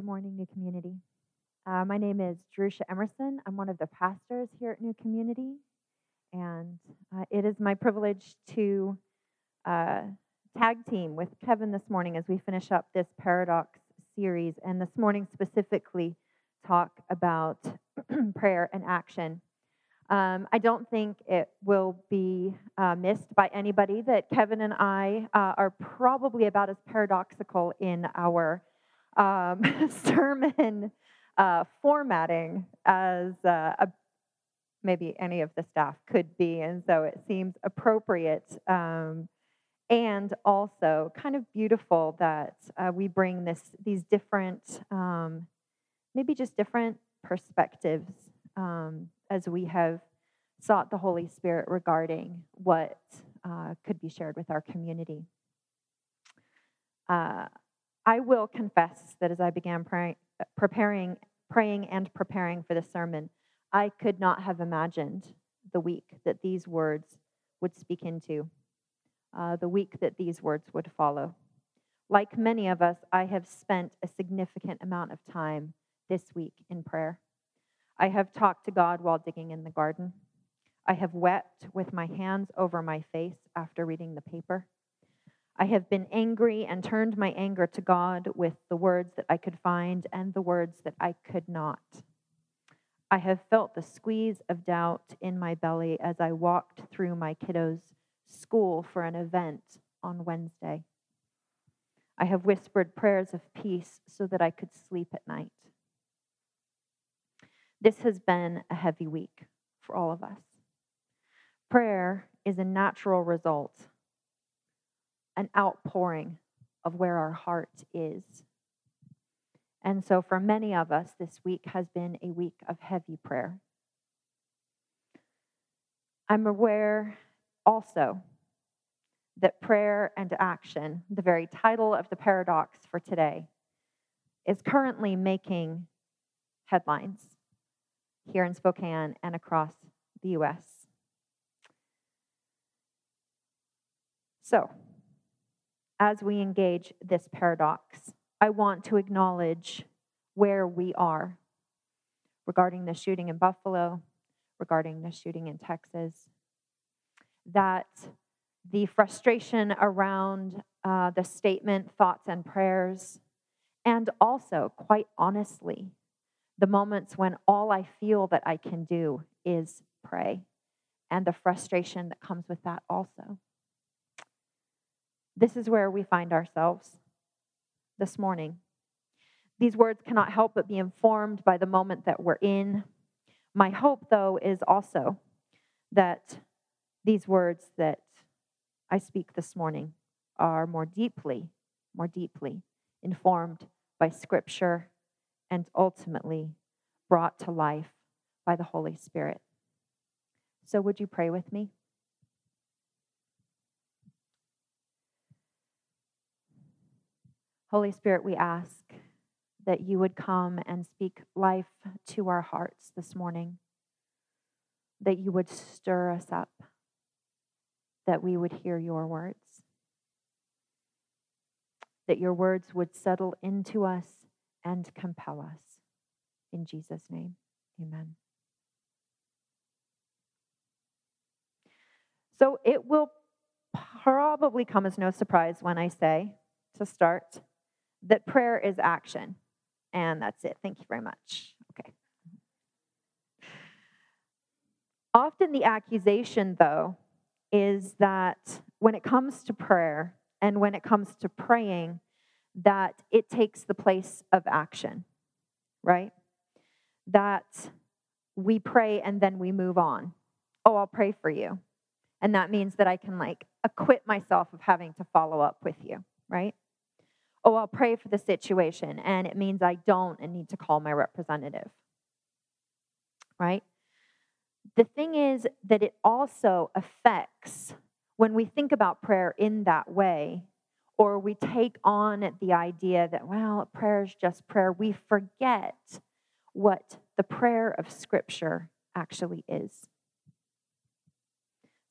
Good morning, New Community. Uh, my name is Jerusha Emerson. I'm one of the pastors here at New Community, and uh, it is my privilege to uh, tag team with Kevin this morning as we finish up this paradox series, and this morning specifically talk about prayer and action. Um, I don't think it will be uh, missed by anybody that Kevin and I uh, are probably about as paradoxical in our um, sermon uh, formatting as uh, a, maybe any of the staff could be. And so it seems appropriate um, and also kind of beautiful that uh, we bring this, these different, um, maybe just different perspectives um, as we have sought the Holy Spirit regarding what uh, could be shared with our community. Uh, I will confess that as I began pray, preparing, praying and preparing for the sermon, I could not have imagined the week that these words would speak into, uh, the week that these words would follow. Like many of us, I have spent a significant amount of time this week in prayer. I have talked to God while digging in the garden. I have wept with my hands over my face after reading the paper. I have been angry and turned my anger to God with the words that I could find and the words that I could not. I have felt the squeeze of doubt in my belly as I walked through my kiddos' school for an event on Wednesday. I have whispered prayers of peace so that I could sleep at night. This has been a heavy week for all of us. Prayer is a natural result an outpouring of where our heart is. And so, for many of us, this week has been a week of heavy prayer. I'm aware also that prayer and action, the very title of the paradox for today, is currently making headlines here in Spokane and across the US. So, as we engage this paradox, I want to acknowledge where we are regarding the shooting in Buffalo, regarding the shooting in Texas, that the frustration around uh, the statement, thoughts, and prayers, and also, quite honestly, the moments when all I feel that I can do is pray, and the frustration that comes with that also. This is where we find ourselves this morning. These words cannot help but be informed by the moment that we're in. My hope, though, is also that these words that I speak this morning are more deeply, more deeply informed by Scripture and ultimately brought to life by the Holy Spirit. So, would you pray with me? Holy Spirit, we ask that you would come and speak life to our hearts this morning, that you would stir us up, that we would hear your words, that your words would settle into us and compel us. In Jesus' name, amen. So it will probably come as no surprise when I say to start that prayer is action. And that's it. Thank you very much. Okay. Often the accusation, though, is that when it comes to prayer and when it comes to praying, that it takes the place of action, right? That we pray and then we move on. Oh, I'll pray for you. And that means that I can like acquit myself of having to follow up with you, right? Oh, I'll pray for the situation, and it means I don't and need to call my representative. Right? The thing is that it also affects when we think about prayer in that way, or we take on the idea that, well, prayer is just prayer, we forget what the prayer of Scripture actually is.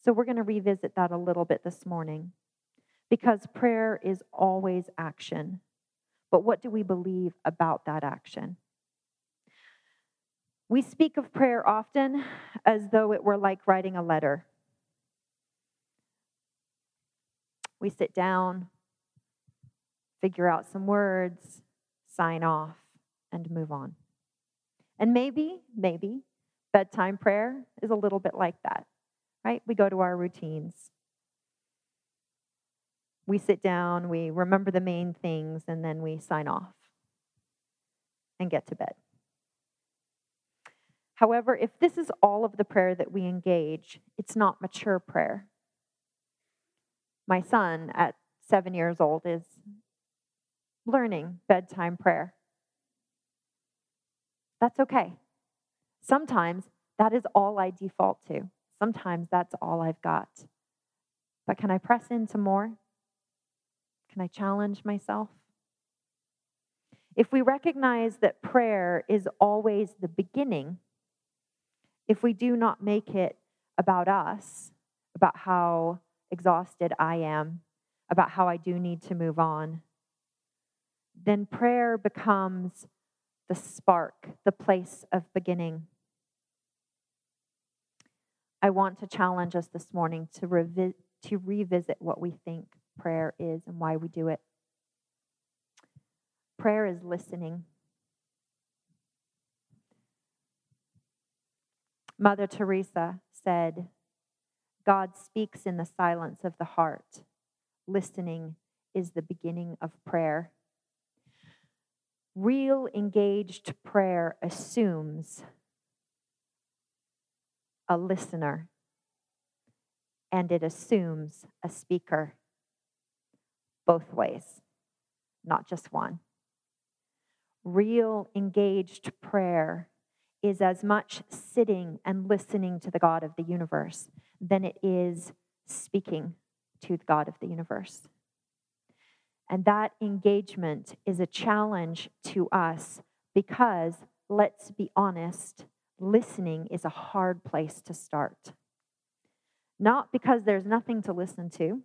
So we're going to revisit that a little bit this morning because prayer is always action. but what do we believe about that action? We speak of prayer often as though it were like writing a letter. We sit down, figure out some words, sign off, and move on. And maybe, maybe, bedtime prayer is a little bit like that, right? We go to our routines. We sit down, we remember the main things, and then we sign off and get to bed. However, if this is all of the prayer that we engage, it's not mature prayer. My son at seven years old is learning bedtime prayer. That's okay. Sometimes that is all I default to. Sometimes that's all I've got. But can I press into more? Can I challenge myself? If we recognize that prayer is always the beginning, if we do not make it about us, about how exhausted I am, about how I do need to move on, then prayer becomes the spark, the place of beginning. I want to challenge us this morning to, revi- to revisit what we think prayer is and why we do it. Prayer is listening. Mother Teresa said, God speaks in the silence of the heart. Listening is the beginning of prayer. Real engaged prayer assumes a listener and it assumes a speaker both ways, not just one. Real engaged prayer is as much sitting and listening to the God of the universe than it is speaking to the God of the universe. And that engagement is a challenge to us because, let's be honest, listening is a hard place to start. Not because there's nothing to listen to,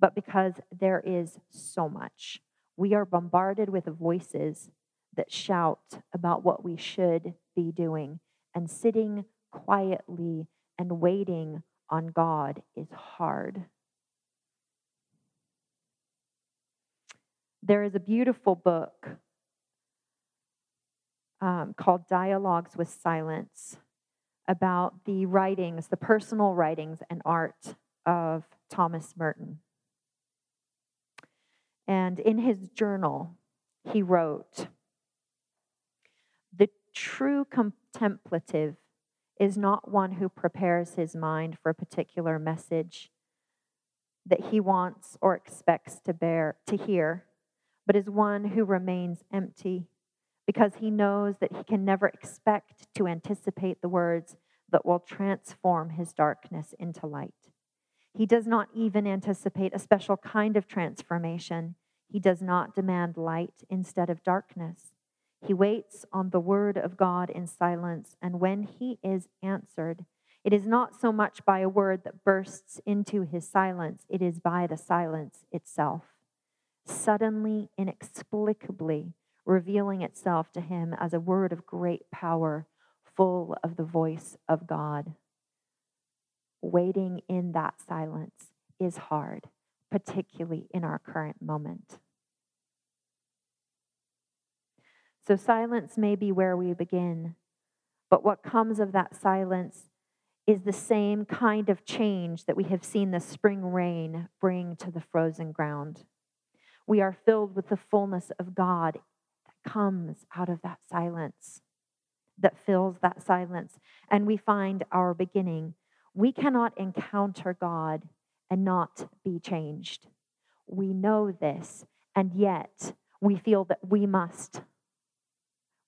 but because there is so much. We are bombarded with voices that shout about what we should be doing, and sitting quietly and waiting on God is hard. There is a beautiful book um, called Dialogues with Silence about the writings, the personal writings and art of Thomas Merton. And in his journal, he wrote The true contemplative is not one who prepares his mind for a particular message that he wants or expects to bear to hear but is one who remains empty because he knows that he can never expect to anticipate the words that will transform his darkness into light. He does not even anticipate a special kind of transformation. He does not demand light instead of darkness. He waits on the word of God in silence, and when he is answered, it is not so much by a word that bursts into his silence, it is by the silence itself suddenly, inexplicably revealing itself to him as a word of great power, full of the voice of God. Waiting in that silence is hard, particularly in our current moment. So, silence may be where we begin, but what comes of that silence is the same kind of change that we have seen the spring rain bring to the frozen ground we are filled with the fullness of God that comes out of that silence, that fills that silence, and we find our beginning. We cannot encounter God and not be changed. We know this, and yet we feel that we must.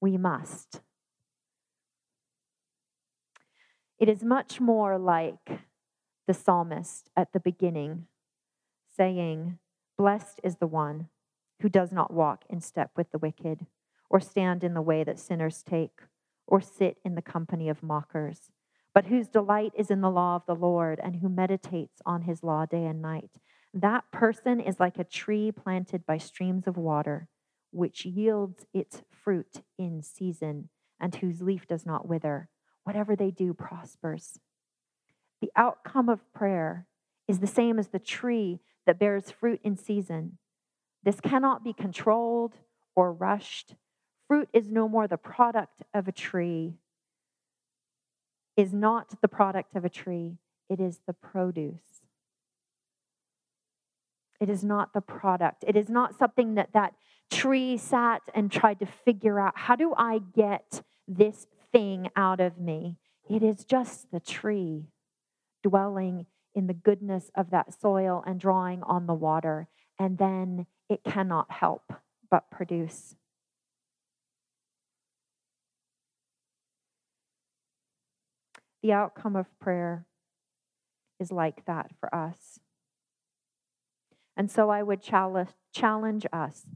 We must. It is much more like the psalmist at the beginning saying, Blessed is the one who does not walk in step with the wicked, or stand in the way that sinners take, or sit in the company of mockers, but whose delight is in the law of the Lord, and who meditates on his law day and night. That person is like a tree planted by streams of water, which yields its fruit in season and whose leaf does not wither. Whatever they do prospers. The outcome of prayer is the same as the tree that bears fruit in season. This cannot be controlled or rushed. Fruit is no more the product of a tree, is not the product of a tree, it is the produce. It is not the product. It is not something that that tree sat and tried to figure out how do I get this thing out of me? It is just the tree dwelling in the goodness of that soil and drawing on the water. And then it cannot help but produce. The outcome of prayer is like that for us. And so I would challenge us.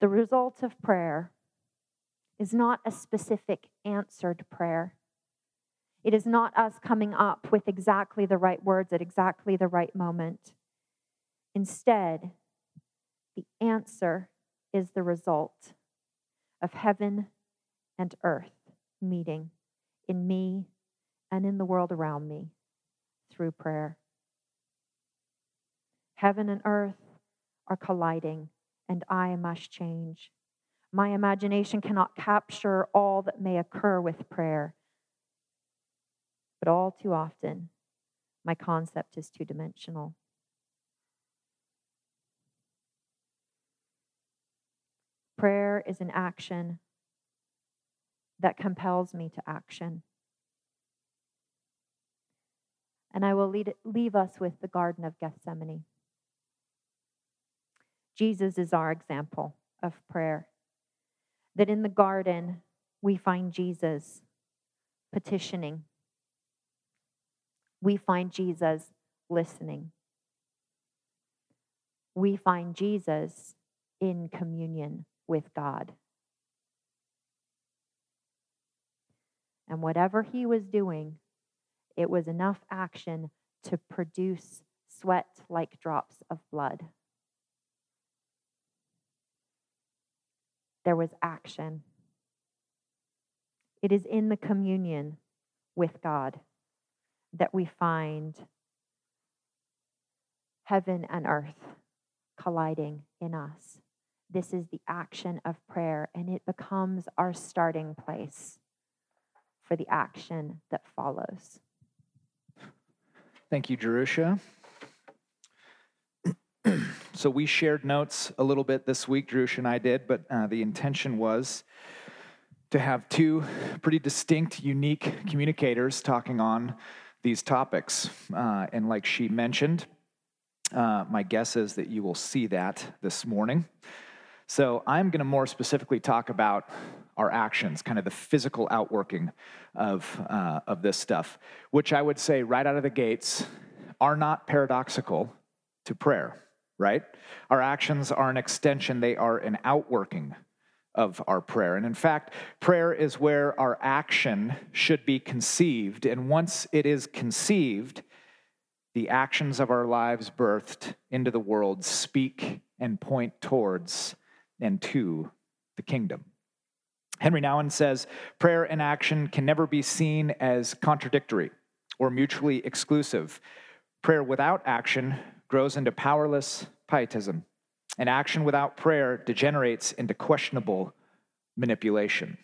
The result of prayer is not a specific answered prayer. It is not us coming up with exactly the right words at exactly the right moment. Instead, the answer is the result of heaven and earth meeting in me and in the world around me through prayer. Heaven and earth are colliding, and I must change. My imagination cannot capture all that may occur with prayer, but all too often, my concept is two dimensional. Prayer is an action that compels me to action. And I will lead, leave us with the Garden of Gethsemane. Jesus is our example of prayer. That in the garden, we find Jesus petitioning, we find Jesus listening, we find Jesus in communion with God. And whatever he was doing, it was enough action to produce sweat like drops of blood. There was action. It is in the communion with God that we find heaven and earth colliding in us. This is the action of prayer, and it becomes our starting place for the action that follows. Thank you, Jerusha. so we shared notes a little bit this week, Jerusha and I did, but uh, the intention was to have two pretty distinct, unique communicators talking on these topics. Uh, and like she mentioned, uh, my guess is that you will see that this morning. So I'm going to more specifically talk about our actions, kind of the physical outworking of, uh, of this stuff, which I would say right out of the gates are not paradoxical to prayer, right? Our actions are an extension, they are an outworking of our prayer. And in fact, prayer is where our action should be conceived. And once it is conceived, the actions of our lives birthed into the world speak and point towards and to the kingdom. Henri Nouwen says prayer and action can never be seen as contradictory or mutually exclusive. Prayer without action grows into powerless pietism, and action without prayer degenerates into questionable manipulation.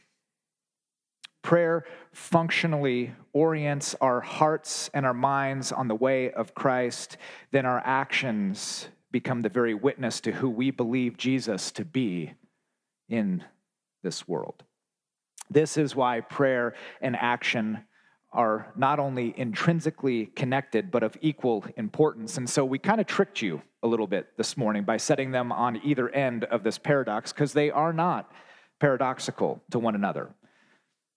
Prayer functionally orients our hearts and our minds on the way of Christ, then our actions become the very witness to who we believe Jesus to be in this world. This is why prayer and action are not only intrinsically connected, but of equal importance. And so we kind of tricked you a little bit this morning by setting them on either end of this paradox, because they are not paradoxical to one another.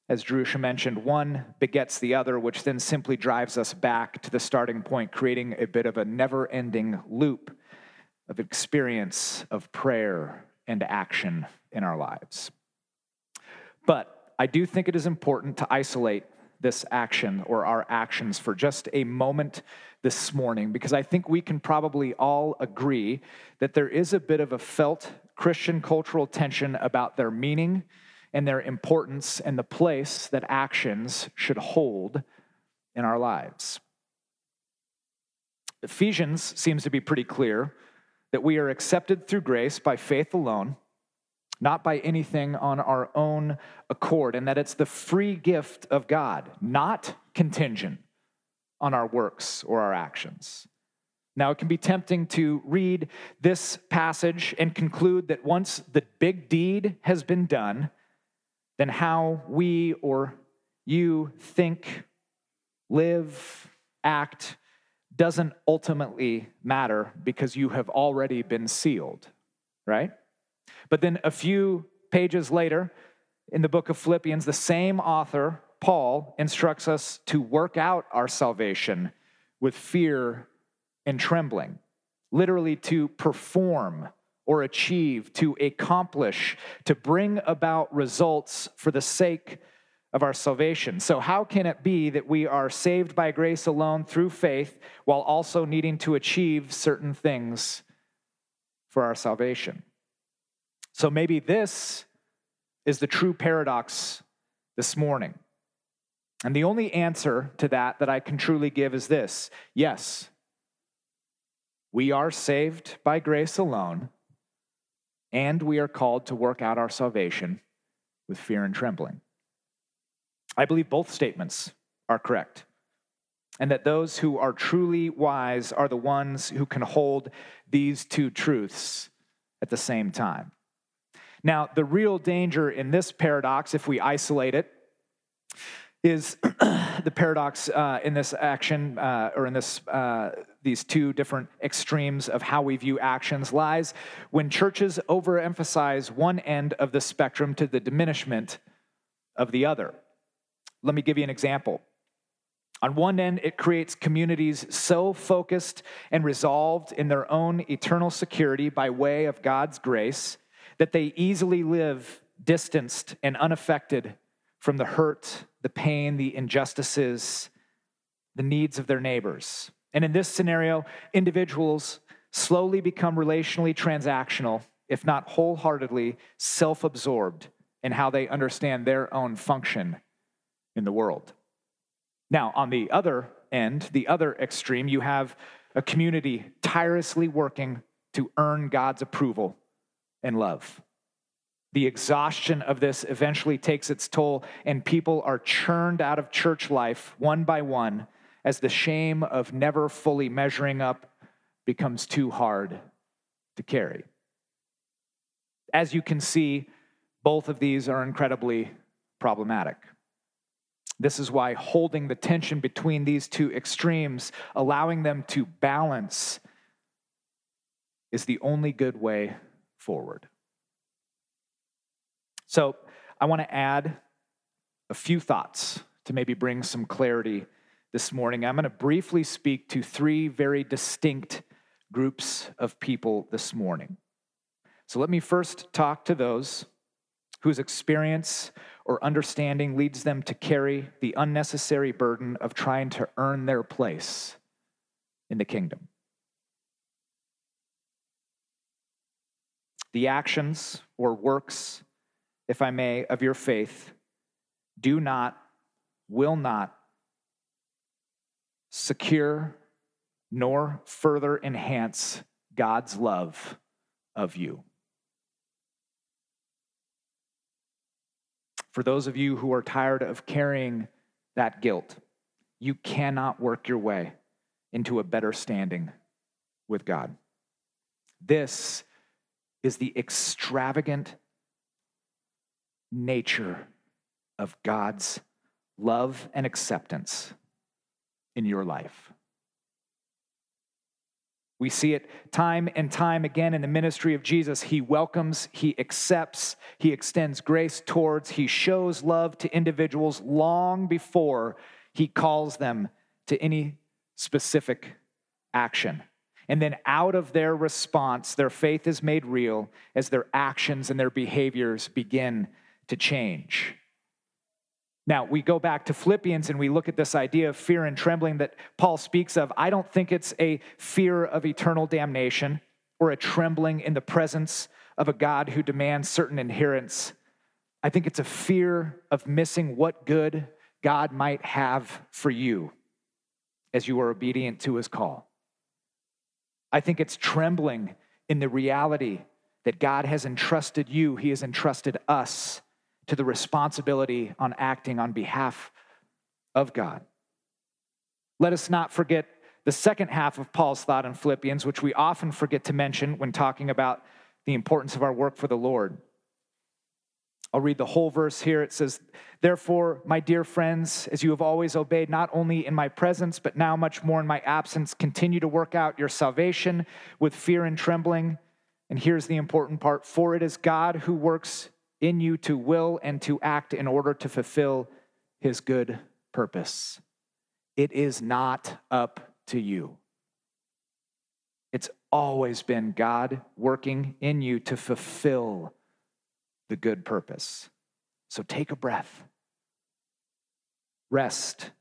As Jerusha mentioned, one begets the other, which then simply drives us back to the starting point, creating a bit of a never ending loop of experience of prayer and action in our lives. But I do think it is important to isolate this action or our actions for just a moment this morning because I think we can probably all agree that there is a bit of a felt Christian cultural tension about their meaning and their importance and the place that actions should hold in our lives. Ephesians seems to be pretty clear that we are accepted through grace by faith alone, not by anything on our own accord, and that it's the free gift of God, not contingent on our works or our actions. Now, it can be tempting to read this passage and conclude that once the big deed has been done, then how we or you think, live, act, doesn't ultimately matter because you have already been sealed, right? But then a few pages later in the book of Philippians, the same author, Paul, instructs us to work out our salvation with fear and trembling, literally to perform or achieve, to accomplish, to bring about results for the sake of our salvation. So, how can it be that we are saved by grace alone through faith while also needing to achieve certain things for our salvation? So, maybe this is the true paradox this morning. And the only answer to that that I can truly give is this yes, we are saved by grace alone, and we are called to work out our salvation with fear and trembling. I believe both statements are correct, and that those who are truly wise are the ones who can hold these two truths at the same time. Now, the real danger in this paradox, if we isolate it, is the paradox uh, in this action uh, or in this uh, these two different extremes of how we view actions lies when churches overemphasize one end of the spectrum to the diminishment of the other. Let me give you an example. On one end, it creates communities so focused and resolved in their own eternal security by way of God's grace that they easily live distanced and unaffected from the hurt, the pain, the injustices, the needs of their neighbors. And in this scenario, individuals slowly become relationally transactional, if not wholeheartedly self absorbed in how they understand their own function in the world. Now, on the other end, the other extreme, you have a community tirelessly working to earn God's approval and love. The exhaustion of this eventually takes its toll, and people are churned out of church life one by one as the shame of never fully measuring up becomes too hard to carry. As you can see, both of these are incredibly problematic. This is why holding the tension between these two extremes, allowing them to balance, is the only good way forward. So, I want to add a few thoughts to maybe bring some clarity this morning. I'm going to briefly speak to three very distinct groups of people this morning. So, let me first talk to those whose experience or understanding leads them to carry the unnecessary burden of trying to earn their place in the kingdom. The actions or works, if I may, of your faith do not, will not secure nor further enhance God's love of you. For those of you who are tired of carrying that guilt, you cannot work your way into a better standing with God. This is the extravagant nature of God's love and acceptance in your life. We see it time and time again in the ministry of Jesus. He welcomes, he accepts, he extends grace towards, he shows love to individuals long before he calls them to any specific action. And then out of their response, their faith is made real as their actions and their behaviors begin to change. Now, we go back to Philippians and we look at this idea of fear and trembling that Paul speaks of. I don't think it's a fear of eternal damnation or a trembling in the presence of a God who demands certain adherence. I think it's a fear of missing what good God might have for you as you are obedient to his call. I think it's trembling in the reality that God has entrusted you, he has entrusted us to the responsibility on acting on behalf of God. Let us not forget the second half of Paul's thought in Philippians, which we often forget to mention when talking about the importance of our work for the Lord. I'll read the whole verse here. It says, Therefore, my dear friends, as you have always obeyed, not only in my presence, but now much more in my absence, continue to work out your salvation with fear and trembling. And here's the important part for it is God who works in you to will and to act in order to fulfill his good purpose. It is not up to you. It's always been God working in you to fulfill the good purpose. So take a breath. Rest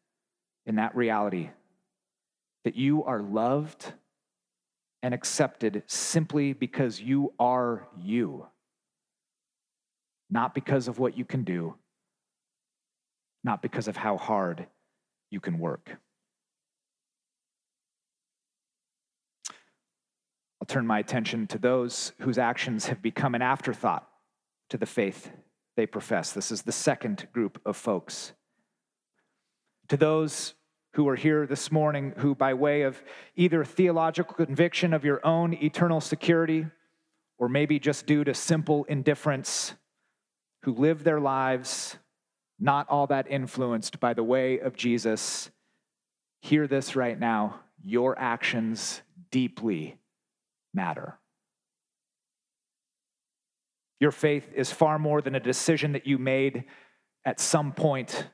in that reality that you are loved and accepted simply because you are you not because of what you can do, not because of how hard you can work. I'll turn my attention to those whose actions have become an afterthought to the faith they profess. This is the second group of folks. To those who are here this morning who, by way of either theological conviction of your own eternal security, or maybe just due to simple indifference, who live their lives not all that influenced by the way of Jesus, hear this right now. Your actions deeply matter. Your faith is far more than a decision that you made at some point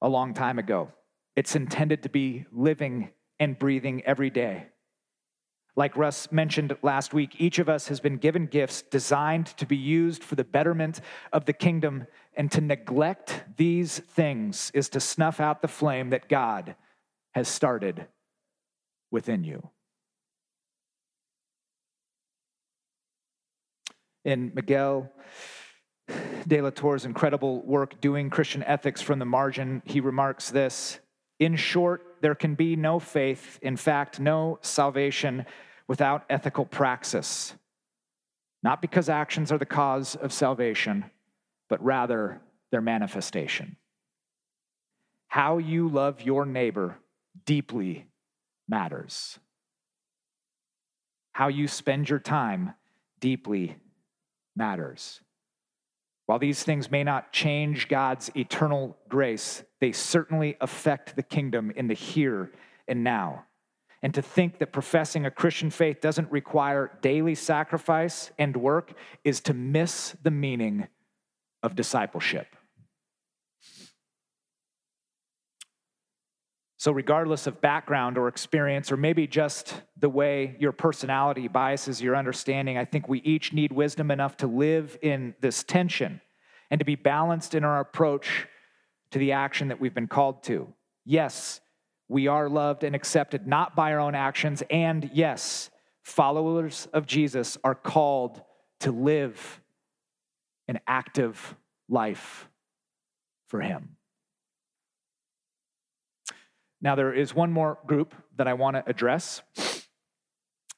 a long time ago. It's intended to be living and breathing every day. Like Russ mentioned last week, each of us has been given gifts designed to be used for the betterment of the kingdom, and to neglect these things is to snuff out the flame that God has started within you. In Miguel de la Torre's incredible work doing Christian ethics from the margin, he remarks this In short, there can be no faith, in fact, no salvation without ethical praxis, not because actions are the cause of salvation, but rather their manifestation. How you love your neighbor deeply matters. How you spend your time deeply matters. While these things may not change God's eternal grace, they certainly affect the kingdom in the here and now and to think that professing a Christian faith doesn't require daily sacrifice and work is to miss the meaning of discipleship. So, regardless of background or experience, or maybe just the way your personality biases your understanding, I think we each need wisdom enough to live in this tension and to be balanced in our approach to the action that we've been called to. Yes, we are loved and accepted not by our own actions. And yes, followers of Jesus are called to live an active life for Him. Now, there is one more group that I want to address.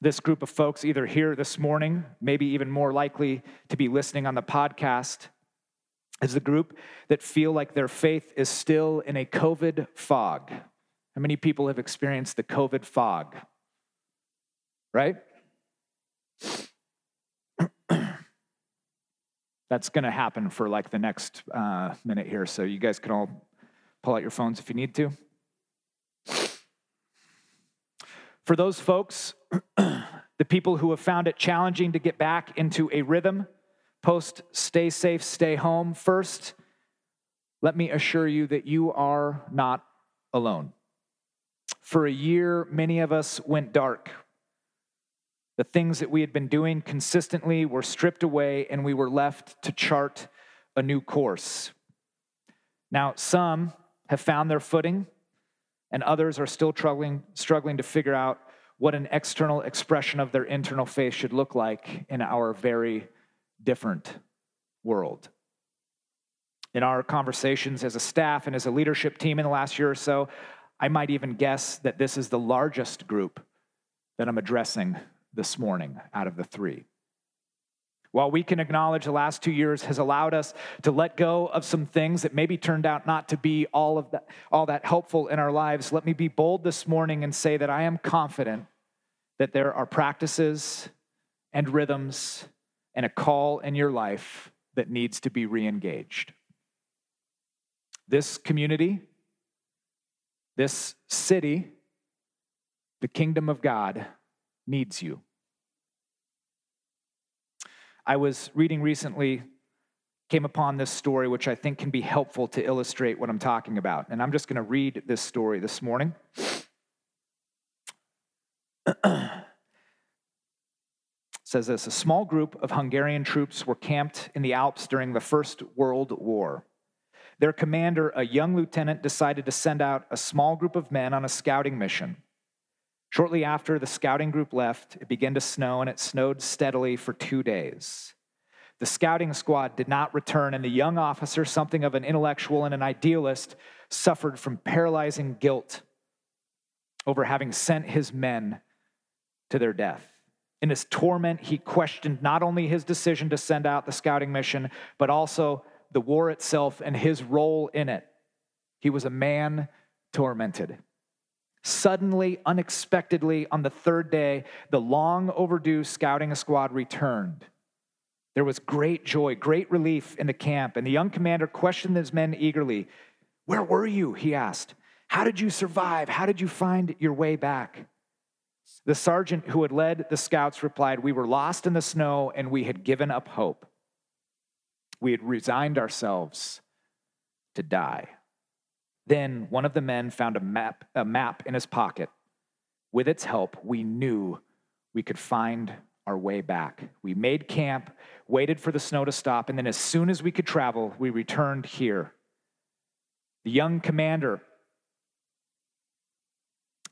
This group of folks, either here this morning, maybe even more likely to be listening on the podcast, is the group that feel like their faith is still in a COVID fog. How many people have experienced the COVID fog? Right? That's going to happen for like the next uh, minute here. So you guys can all pull out your phones if you need to. For those folks, the people who have found it challenging to get back into a rhythm post stay safe, stay home, first, let me assure you that you are not alone. For a year, many of us went dark. The things that we had been doing consistently were stripped away, and we were left to chart a new course. Now, some have found their footing, and others are still struggling, struggling to figure out what an external expression of their internal faith should look like in our very different world. In our conversations as a staff and as a leadership team in the last year or so, I might even guess that this is the largest group that I'm addressing this morning out of the three. While we can acknowledge the last two years has allowed us to let go of some things that maybe turned out not to be all of that, all that helpful in our lives, let me be bold this morning and say that I am confident that there are practices and rhythms and a call in your life that needs to be re-engaged. This community, this city, the kingdom of God needs you. I was reading recently, came upon this story, which I think can be helpful to illustrate what I'm talking about. And I'm just going to read this story this morning. says this a small group of Hungarian troops were camped in the Alps during the First World War. Their commander, a young lieutenant, decided to send out a small group of men on a scouting mission. Shortly after the scouting group left, it began to snow, and it snowed steadily for two days. The scouting squad did not return, and the young officer, something of an intellectual and an idealist, suffered from paralyzing guilt over having sent his men to their death. In his torment, he questioned not only his decision to send out the scouting mission, but also the war itself and his role in it. He was a man tormented. Suddenly, unexpectedly, on the third day, the long overdue scouting squad returned. There was great joy, great relief in the camp, and the young commander questioned his men eagerly. Where were you? He asked. How did you survive? How did you find your way back? The sergeant who had led the scouts replied, We were lost in the snow and we had given up hope. We had resigned ourselves to die. Then one of the men found a map, a map in his pocket. With its help, we knew we could find our way back. We made camp, waited for the snow to stop, and then as soon as we could travel, we returned here. The young commander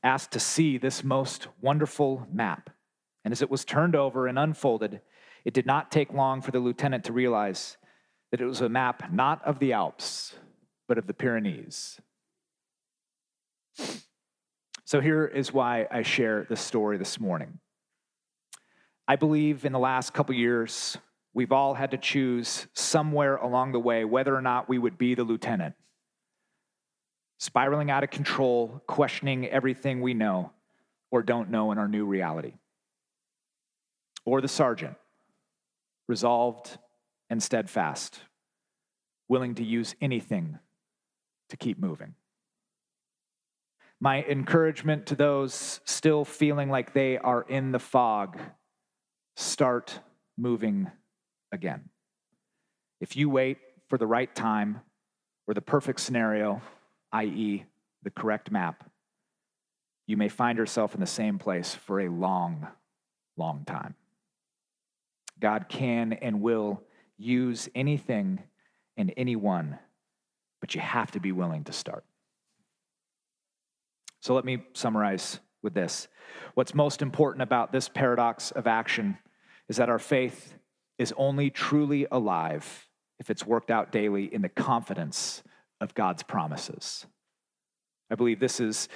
asked to see this most wonderful map. And as it was turned over and unfolded, it did not take long for the lieutenant to realize that it was a map not of the Alps, but of the Pyrenees. So here is why I share this story this morning. I believe in the last couple years, we've all had to choose somewhere along the way whether or not we would be the lieutenant. Spiraling out of control, questioning everything we know or don't know in our new reality. Or the sergeant, resolved and steadfast, willing to use anything to keep moving. My encouragement to those still feeling like they are in the fog start moving again. If you wait for the right time or the perfect scenario, i.e., the correct map, you may find yourself in the same place for a long, long time. God can and will use anything and anyone, but you have to be willing to start. So let me summarize with this. What's most important about this paradox of action is that our faith is only truly alive if it's worked out daily in the confidence of God's promises. I believe this is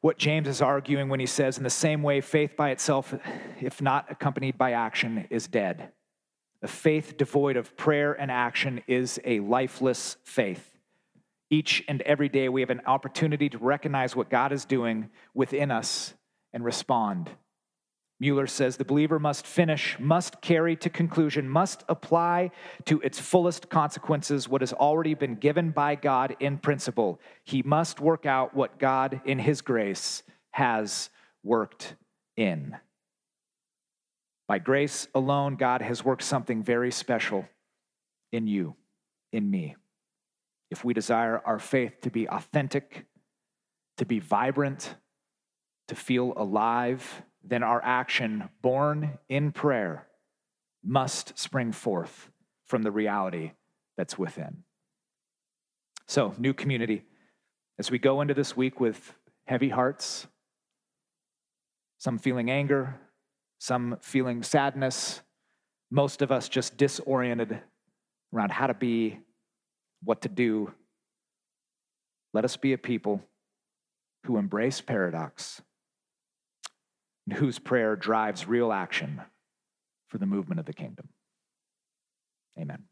what James is arguing when he says, in the same way, faith by itself, if not accompanied by action, is dead. A faith devoid of prayer and action is a lifeless faith. Each and every day, we have an opportunity to recognize what God is doing within us and respond. Mueller says the believer must finish, must carry to conclusion, must apply to its fullest consequences what has already been given by God in principle. He must work out what God, in His grace, has worked in. By grace alone, God has worked something very special in you, in me if we desire our faith to be authentic, to be vibrant, to feel alive, then our action, born in prayer, must spring forth from the reality that's within. So, new community. As we go into this week with heavy hearts, some feeling anger, some feeling sadness, most of us just disoriented around how to be, what to do. Let us be a people who embrace paradox and whose prayer drives real action for the movement of the kingdom. Amen.